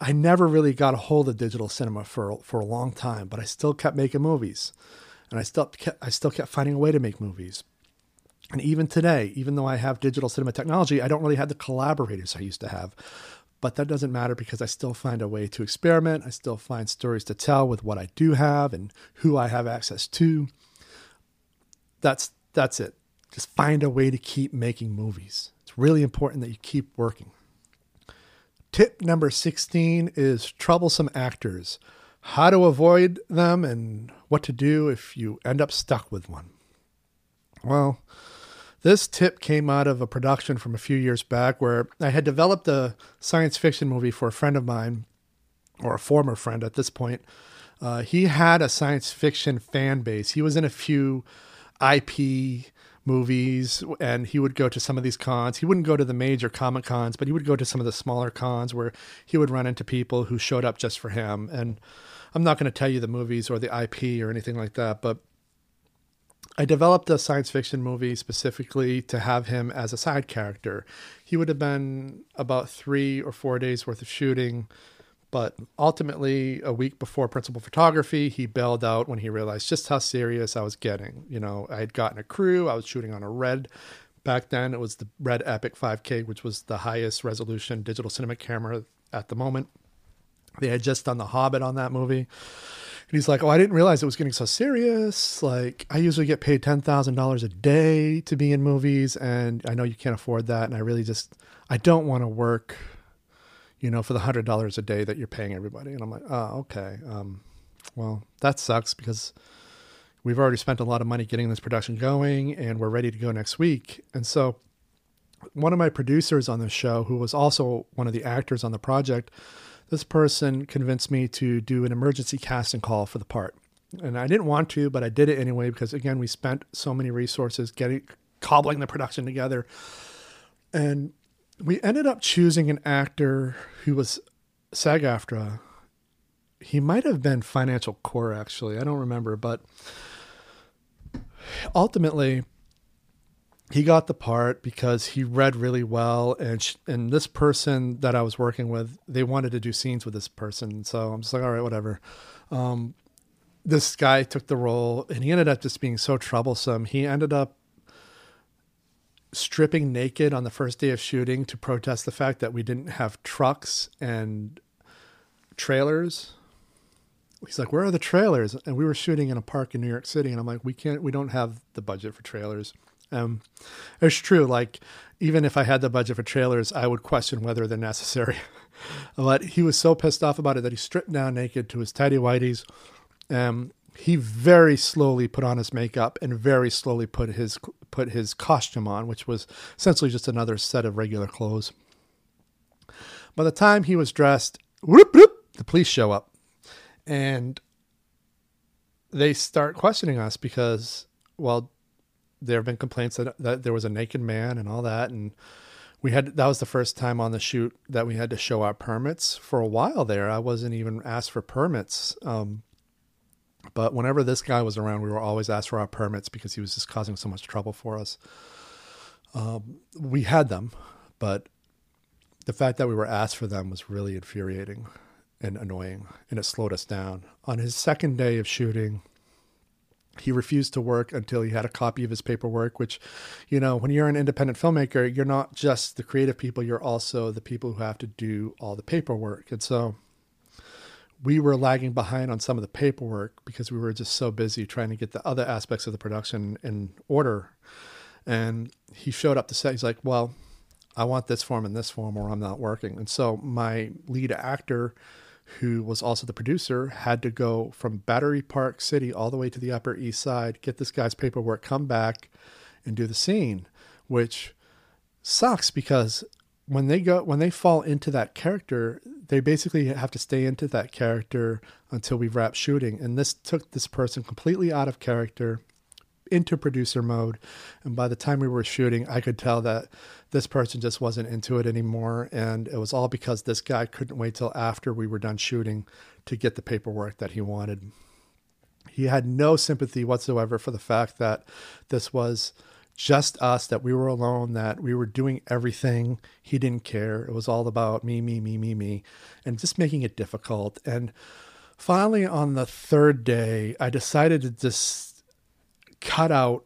S1: I never really got a hold of digital cinema for for a long time, but I still kept making movies, and I still kept, I still kept finding a way to make movies. And even today, even though I have digital cinema technology, I don't really have the collaborators I used to have. But that doesn't matter because I still find a way to experiment. I still find stories to tell with what I do have and who I have access to. That's that's it. Just find a way to keep making movies. It's really important that you keep working. Tip number 16 is troublesome actors. How to avoid them and what to do if you end up stuck with one. Well, this tip came out of a production from a few years back where I had developed a science fiction movie for a friend of mine, or a former friend at this point. Uh, he had a science fiction fan base. He was in a few IP movies and he would go to some of these cons. He wouldn't go to the major comic cons, but he would go to some of the smaller cons where he would run into people who showed up just for him. And I'm not going to tell you the movies or the IP or anything like that, but I developed a science fiction movie specifically to have him as a side character. He would have been about three or four days worth of shooting but ultimately, a week before principal photography, he bailed out when he realized just how serious I was getting. You know, I had gotten a crew, I was shooting on a red. Back then, it was the Red Epic 5K, which was the highest resolution digital cinema camera at the moment. They had just done The Hobbit on that movie. And he's like, Oh, I didn't realize it was getting so serious. Like, I usually get paid $10,000 a day to be in movies, and I know you can't afford that. And I really just, I don't want to work you know, for the hundred dollars a day that you're paying everybody. And I'm like, oh, okay. Um, well, that sucks because we've already spent a lot of money getting this production going and we're ready to go next week. And so one of my producers on the show, who was also one of the actors on the project, this person convinced me to do an emergency casting call for the part. And I didn't want to, but I did it anyway because again, we spent so many resources getting cobbling the production together. And we ended up choosing an actor who was SAG AFTRA. He might have been Financial Core, actually. I don't remember, but ultimately, he got the part because he read really well, and and this person that I was working with, they wanted to do scenes with this person. So I'm just like, all right, whatever. Um, this guy took the role, and he ended up just being so troublesome. He ended up stripping naked on the first day of shooting to protest the fact that we didn't have trucks and trailers. He's like, "Where are the trailers?" And we were shooting in a park in New York City, and I'm like, "We can't. We don't have the budget for trailers." Um, it's true. Like, even if I had the budget for trailers, I would question whether they're necessary. but he was so pissed off about it that he stripped down naked to his tidy whities. Um, he very slowly put on his makeup and very slowly put his put his costume on, which was essentially just another set of regular clothes. By the time he was dressed, whoop, whoop, the police show up, and they start questioning us because, well, there have been complaints that, that there was a naked man and all that, and we had that was the first time on the shoot that we had to show our permits for a while there. I wasn't even asked for permits. Um, but whenever this guy was around, we were always asked for our permits because he was just causing so much trouble for us. Um, we had them, but the fact that we were asked for them was really infuriating and annoying, and it slowed us down. On his second day of shooting, he refused to work until he had a copy of his paperwork, which, you know, when you're an independent filmmaker, you're not just the creative people, you're also the people who have to do all the paperwork. And so we were lagging behind on some of the paperwork because we were just so busy trying to get the other aspects of the production in order. And he showed up to set. He's like, "Well, I want this form and this form, or I'm not working." And so my lead actor, who was also the producer, had to go from Battery Park City all the way to the Upper East Side, get this guy's paperwork, come back, and do the scene, which sucks because when they go when they fall into that character, they basically have to stay into that character until we wrap shooting. And this took this person completely out of character into producer mode. And by the time we were shooting, I could tell that this person just wasn't into it anymore. And it was all because this guy couldn't wait till after we were done shooting to get the paperwork that he wanted. He had no sympathy whatsoever for the fact that this was just us, that we were alone, that we were doing everything. He didn't care. It was all about me, me, me, me, me, and just making it difficult. And finally, on the third day, I decided to just cut out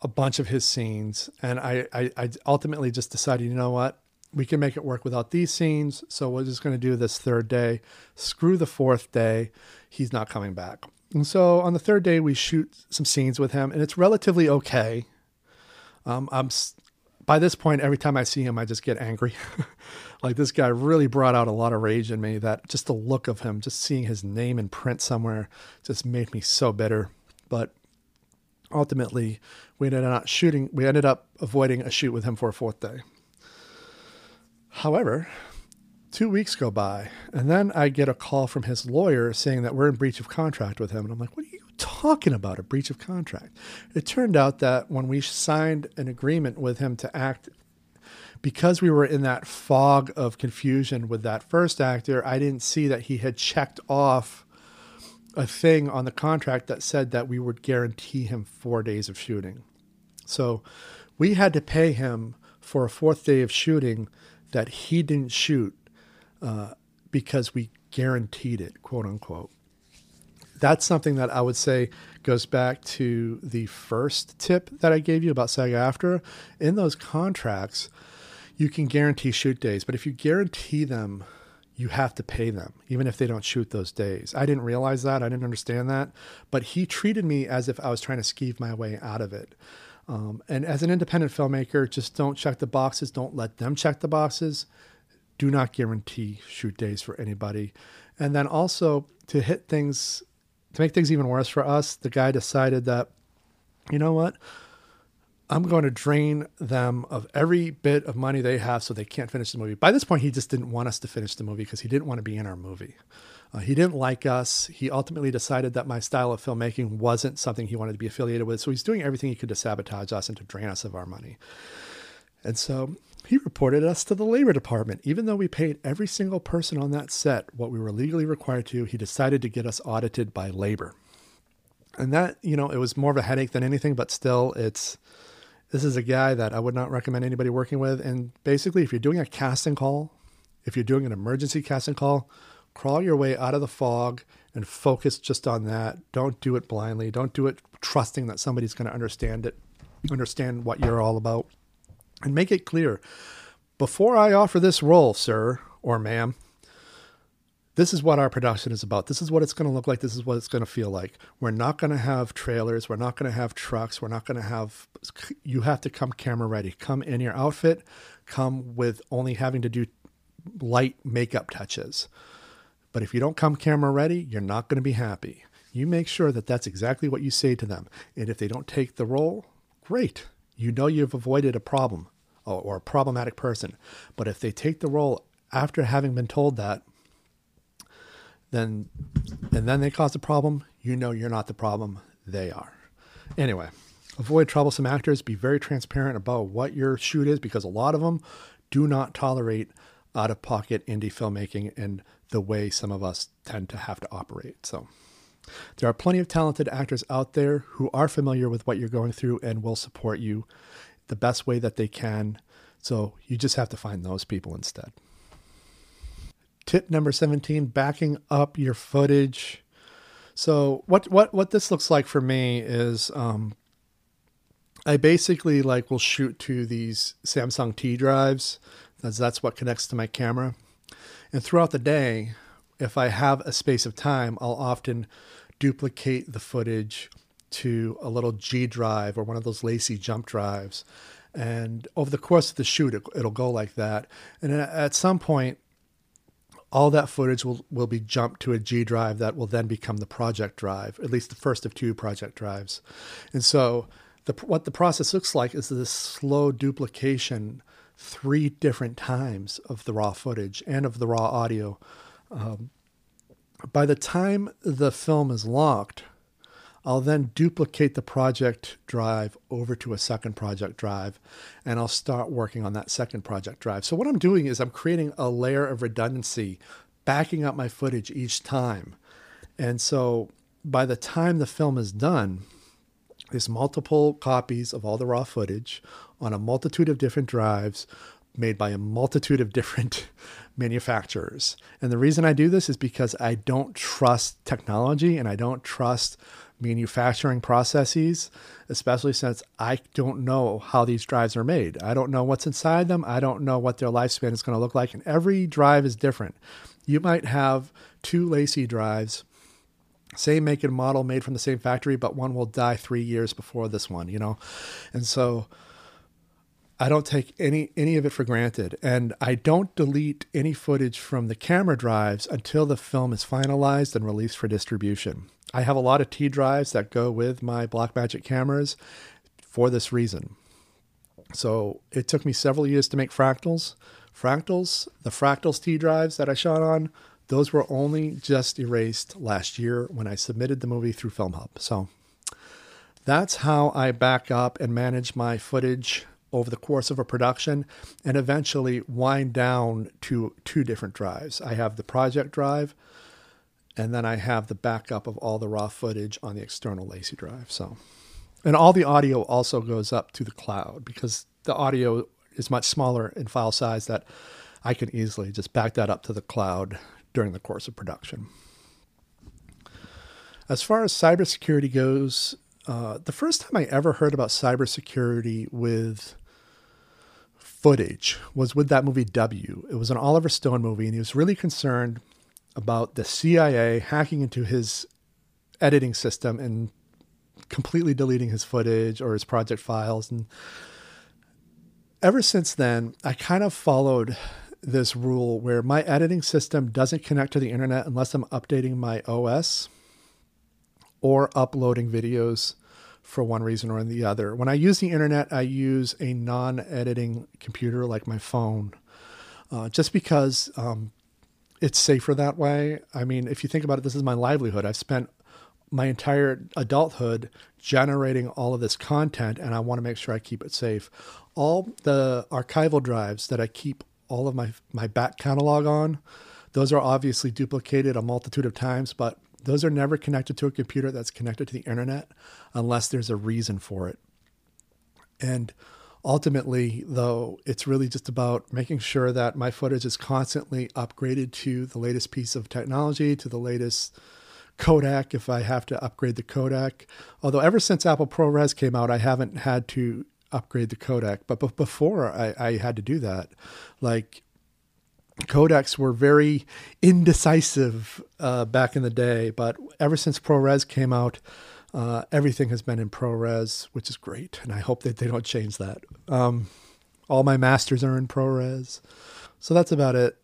S1: a bunch of his scenes. And I, I, I ultimately just decided, you know what? We can make it work without these scenes. So we're just going to do this third day. Screw the fourth day. He's not coming back. And so on the third day, we shoot some scenes with him, and it's relatively okay. Um, I'm by this point, every time I see him, I just get angry. like this guy really brought out a lot of rage in me. That just the look of him, just seeing his name in print somewhere, just made me so bitter. But ultimately, we ended up shooting. We ended up avoiding a shoot with him for a fourth day. However, two weeks go by, and then I get a call from his lawyer saying that we're in breach of contract with him, and I'm like, "What are you talking about a breach of contract. It turned out that when we signed an agreement with him to act, because we were in that fog of confusion with that first actor, I didn't see that he had checked off a thing on the contract that said that we would guarantee him four days of shooting. So we had to pay him for a fourth day of shooting that he didn't shoot uh, because we guaranteed it, quote unquote that's something that I would say goes back to the first tip that I gave you about SAG AFTRA. In those contracts, you can guarantee shoot days, but if you guarantee them, you have to pay them, even if they don't shoot those days. I didn't realize that. I didn't understand that. But he treated me as if I was trying to skeeve my way out of it. Um, and as an independent filmmaker, just don't check the boxes. Don't let them check the boxes. Do not guarantee shoot days for anybody. And then also to hit things to make things even worse for us, the guy decided that, you know what? I'm going to drain them of every bit of money they have so they can't finish the movie. By this point, he just didn't want us to finish the movie because he didn't want to be in our movie. Uh, he didn't like us. He ultimately decided that my style of filmmaking wasn't something he wanted to be affiliated with. So he's doing everything he could to sabotage us and to drain us of our money. And so he reported us to the labor department. Even though we paid every single person on that set what we were legally required to, he decided to get us audited by labor. And that, you know, it was more of a headache than anything, but still, it's this is a guy that I would not recommend anybody working with. And basically, if you're doing a casting call, if you're doing an emergency casting call, crawl your way out of the fog and focus just on that. Don't do it blindly. Don't do it trusting that somebody's going to understand it, understand what you're all about and make it clear before I offer this role, sir or ma'am, this is what our production is about. This is what it's going to look like. This is what it's going to feel like. We're not going to have trailers. We're not going to have trucks. We're not going to have, you have to come camera ready. Come in your outfit, come with only having to do light makeup touches. But if you don't come camera ready, you're not going to be happy. You make sure that that's exactly what you say to them. And if they don't take the role, great. You know you've avoided a problem or a problematic person. But if they take the role after having been told that, then and then they cause a problem, you know you're not the problem, they are. Anyway, avoid troublesome actors, be very transparent about what your shoot is because a lot of them do not tolerate out of pocket indie filmmaking and the way some of us tend to have to operate. So there are plenty of talented actors out there who are familiar with what you're going through and will support you the best way that they can. So you just have to find those people instead. Tip number 17 backing up your footage. So what what what this looks like for me is um, I basically like will shoot to these Samsung T drives as that's what connects to my camera. And throughout the day, if I have a space of time, I'll often duplicate the footage to a little G drive or one of those LaCie jump drives. And over the course of the shoot, it, will go like that. And at some point, all that footage will, will be jumped to a G drive that will then become the project drive, at least the first of two project drives. And so, the, what the process looks like is this slow duplication three different times of the raw footage and of the raw audio. Um, by the time the film is locked, I'll then duplicate the project drive over to a second project drive and I'll start working on that second project drive. So, what I'm doing is I'm creating a layer of redundancy, backing up my footage each time. And so, by the time the film is done, there's multiple copies of all the raw footage on a multitude of different drives made by a multitude of different manufacturers. And the reason I do this is because I don't trust technology and I don't trust manufacturing processes, especially since I don't know how these drives are made. I don't know what's inside them. I don't know what their lifespan is going to look like. And every drive is different. You might have two LaCie drives, same make and model made from the same factory, but one will die three years before this one, you know? And so I don't take any any of it for granted, and I don't delete any footage from the camera drives until the film is finalized and released for distribution. I have a lot of T drives that go with my Blackmagic cameras for this reason. So it took me several years to make fractals. Fractals, the fractals T drives that I shot on, those were only just erased last year when I submitted the movie through FilmHub. So that's how I back up and manage my footage over the course of a production and eventually wind down to two different drives. I have the project drive and then I have the backup of all the raw footage on the external LaCie drive. So, and all the audio also goes up to the cloud because the audio is much smaller in file size that I can easily just back that up to the cloud during the course of production. As far as cybersecurity goes, uh, the first time I ever heard about cybersecurity with footage was with that movie W. It was an Oliver Stone movie, and he was really concerned about the CIA hacking into his editing system and completely deleting his footage or his project files. And ever since then, I kind of followed this rule where my editing system doesn't connect to the internet unless I'm updating my OS or uploading videos for one reason or the other. When I use the internet, I use a non editing computer like my phone, uh, just because um, it's safer that way. I mean, if you think about it, this is my livelihood. I've spent my entire adulthood generating all of this content, and I want to make sure I keep it safe. All the archival drives that I keep all of my, my back catalog on, those are obviously duplicated a multitude of times, but those are never connected to a computer that's connected to the internet unless there's a reason for it. And ultimately, though, it's really just about making sure that my footage is constantly upgraded to the latest piece of technology, to the latest codec if I have to upgrade the codec. Although, ever since Apple ProRes came out, I haven't had to upgrade the codec. But, but before I, I had to do that, like codecs were very indecisive uh, back in the day. But ever since ProRes came out, uh, everything has been in ProRes, which is great, and I hope that they don't change that. Um, all my masters are in ProRes, so that's about it.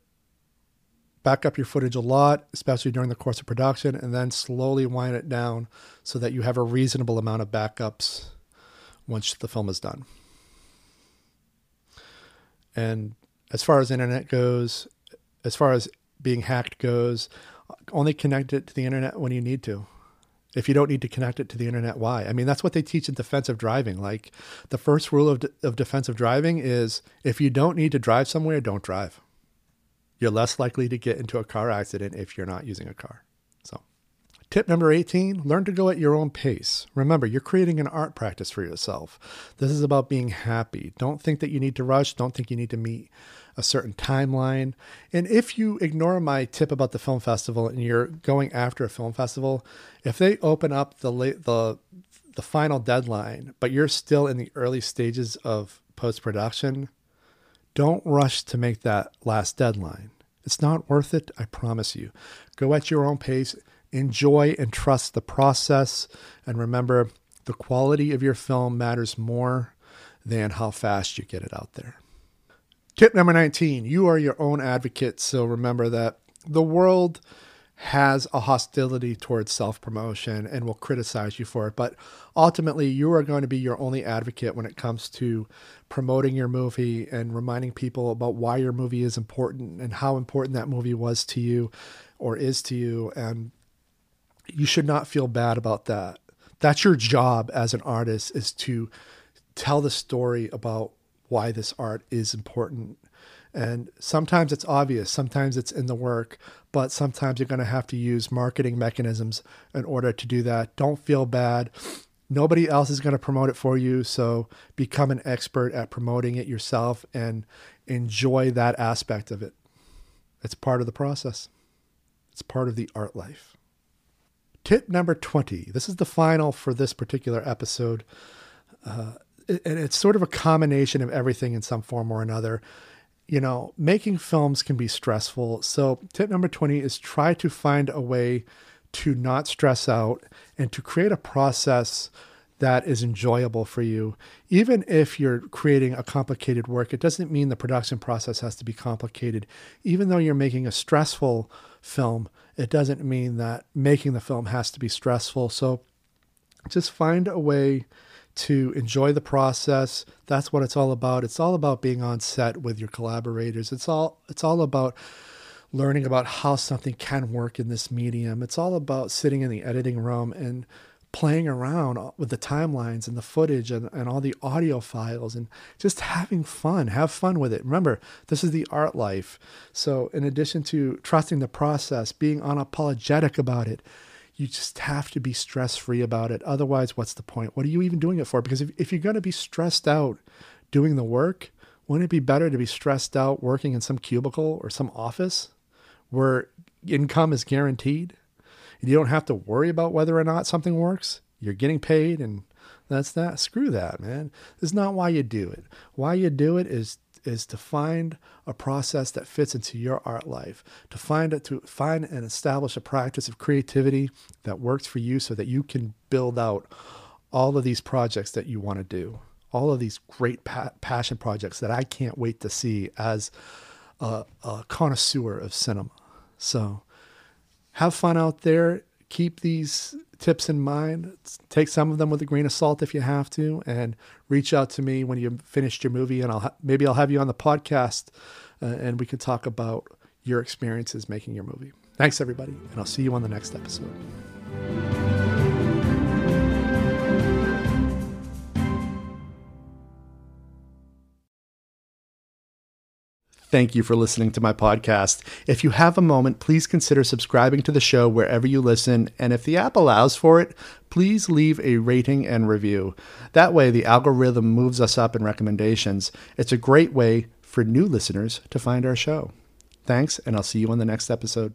S1: Back up your footage a lot, especially during the course of production, and then slowly wind it down so that you have a reasonable amount of backups once the film is done. And as far as internet goes, as far as being hacked goes, only connect it to the internet when you need to. If you don't need to connect it to the internet, why? I mean, that's what they teach in defensive driving. Like the first rule of, of defensive driving is if you don't need to drive somewhere, don't drive. You're less likely to get into a car accident if you're not using a car. So, tip number 18 learn to go at your own pace. Remember, you're creating an art practice for yourself. This is about being happy. Don't think that you need to rush, don't think you need to meet a certain timeline. And if you ignore my tip about the film festival and you're going after a film festival, if they open up the late, the the final deadline, but you're still in the early stages of post production, don't rush to make that last deadline. It's not worth it, I promise you. Go at your own pace, enjoy and trust the process, and remember the quality of your film matters more than how fast you get it out there. Tip number 19 you are your own advocate. So remember that the world has a hostility towards self promotion and will criticize you for it. But ultimately, you are going to be your only advocate when it comes to promoting your movie and reminding people about why your movie is important and how important that movie was to you or is to you. And you should not feel bad about that. That's your job as an artist is to tell the story about why this art is important. And sometimes it's obvious, sometimes it's in the work, but sometimes you're going to have to use marketing mechanisms in order to do that. Don't feel bad. Nobody else is going to promote it for you. So become an expert at promoting it yourself and enjoy that aspect of it. It's part of the process, it's part of the art life. Tip number 20. This is the final for this particular episode. Uh, and it's sort of a combination of everything in some form or another. You know, making films can be stressful. So, tip number 20 is try to find a way to not stress out and to create a process that is enjoyable for you. Even if you're creating a complicated work, it doesn't mean the production process has to be complicated. Even though you're making a stressful film, it doesn't mean that making the film has to be stressful. So, just find a way to enjoy the process. That's what it's all about. It's all about being on set with your collaborators. It's all it's all about learning about how something can work in this medium. It's all about sitting in the editing room and playing around with the timelines and the footage and, and all the audio files and just having fun. Have fun with it. Remember, this is the art life. So, in addition to trusting the process, being unapologetic about it, you just have to be stress free about it. Otherwise, what's the point? What are you even doing it for? Because if, if you're going to be stressed out doing the work, wouldn't it be better to be stressed out working in some cubicle or some office where income is guaranteed? And you don't have to worry about whether or not something works. You're getting paid, and that's that. Screw that, man. This is not why you do it. Why you do it is is to find a process that fits into your art life, to find it, to find and establish a practice of creativity that works for you so that you can build out all of these projects that you want to do, all of these great pa- passion projects that I can't wait to see as a, a connoisseur of cinema. So have fun out there. Keep these tips in mind. Take some of them with a grain of salt if you have to, and reach out to me when you've finished your movie, and I'll ha- maybe I'll have you on the podcast, uh, and we can talk about your experiences making your movie. Thanks, everybody, and I'll see you on the next episode. Thank you for listening to my podcast. If you have a moment, please consider subscribing to the show wherever you listen. And if the app allows for it, please leave a rating and review. That way, the algorithm moves us up in recommendations. It's a great way for new listeners to find our show. Thanks, and I'll see you on the next episode.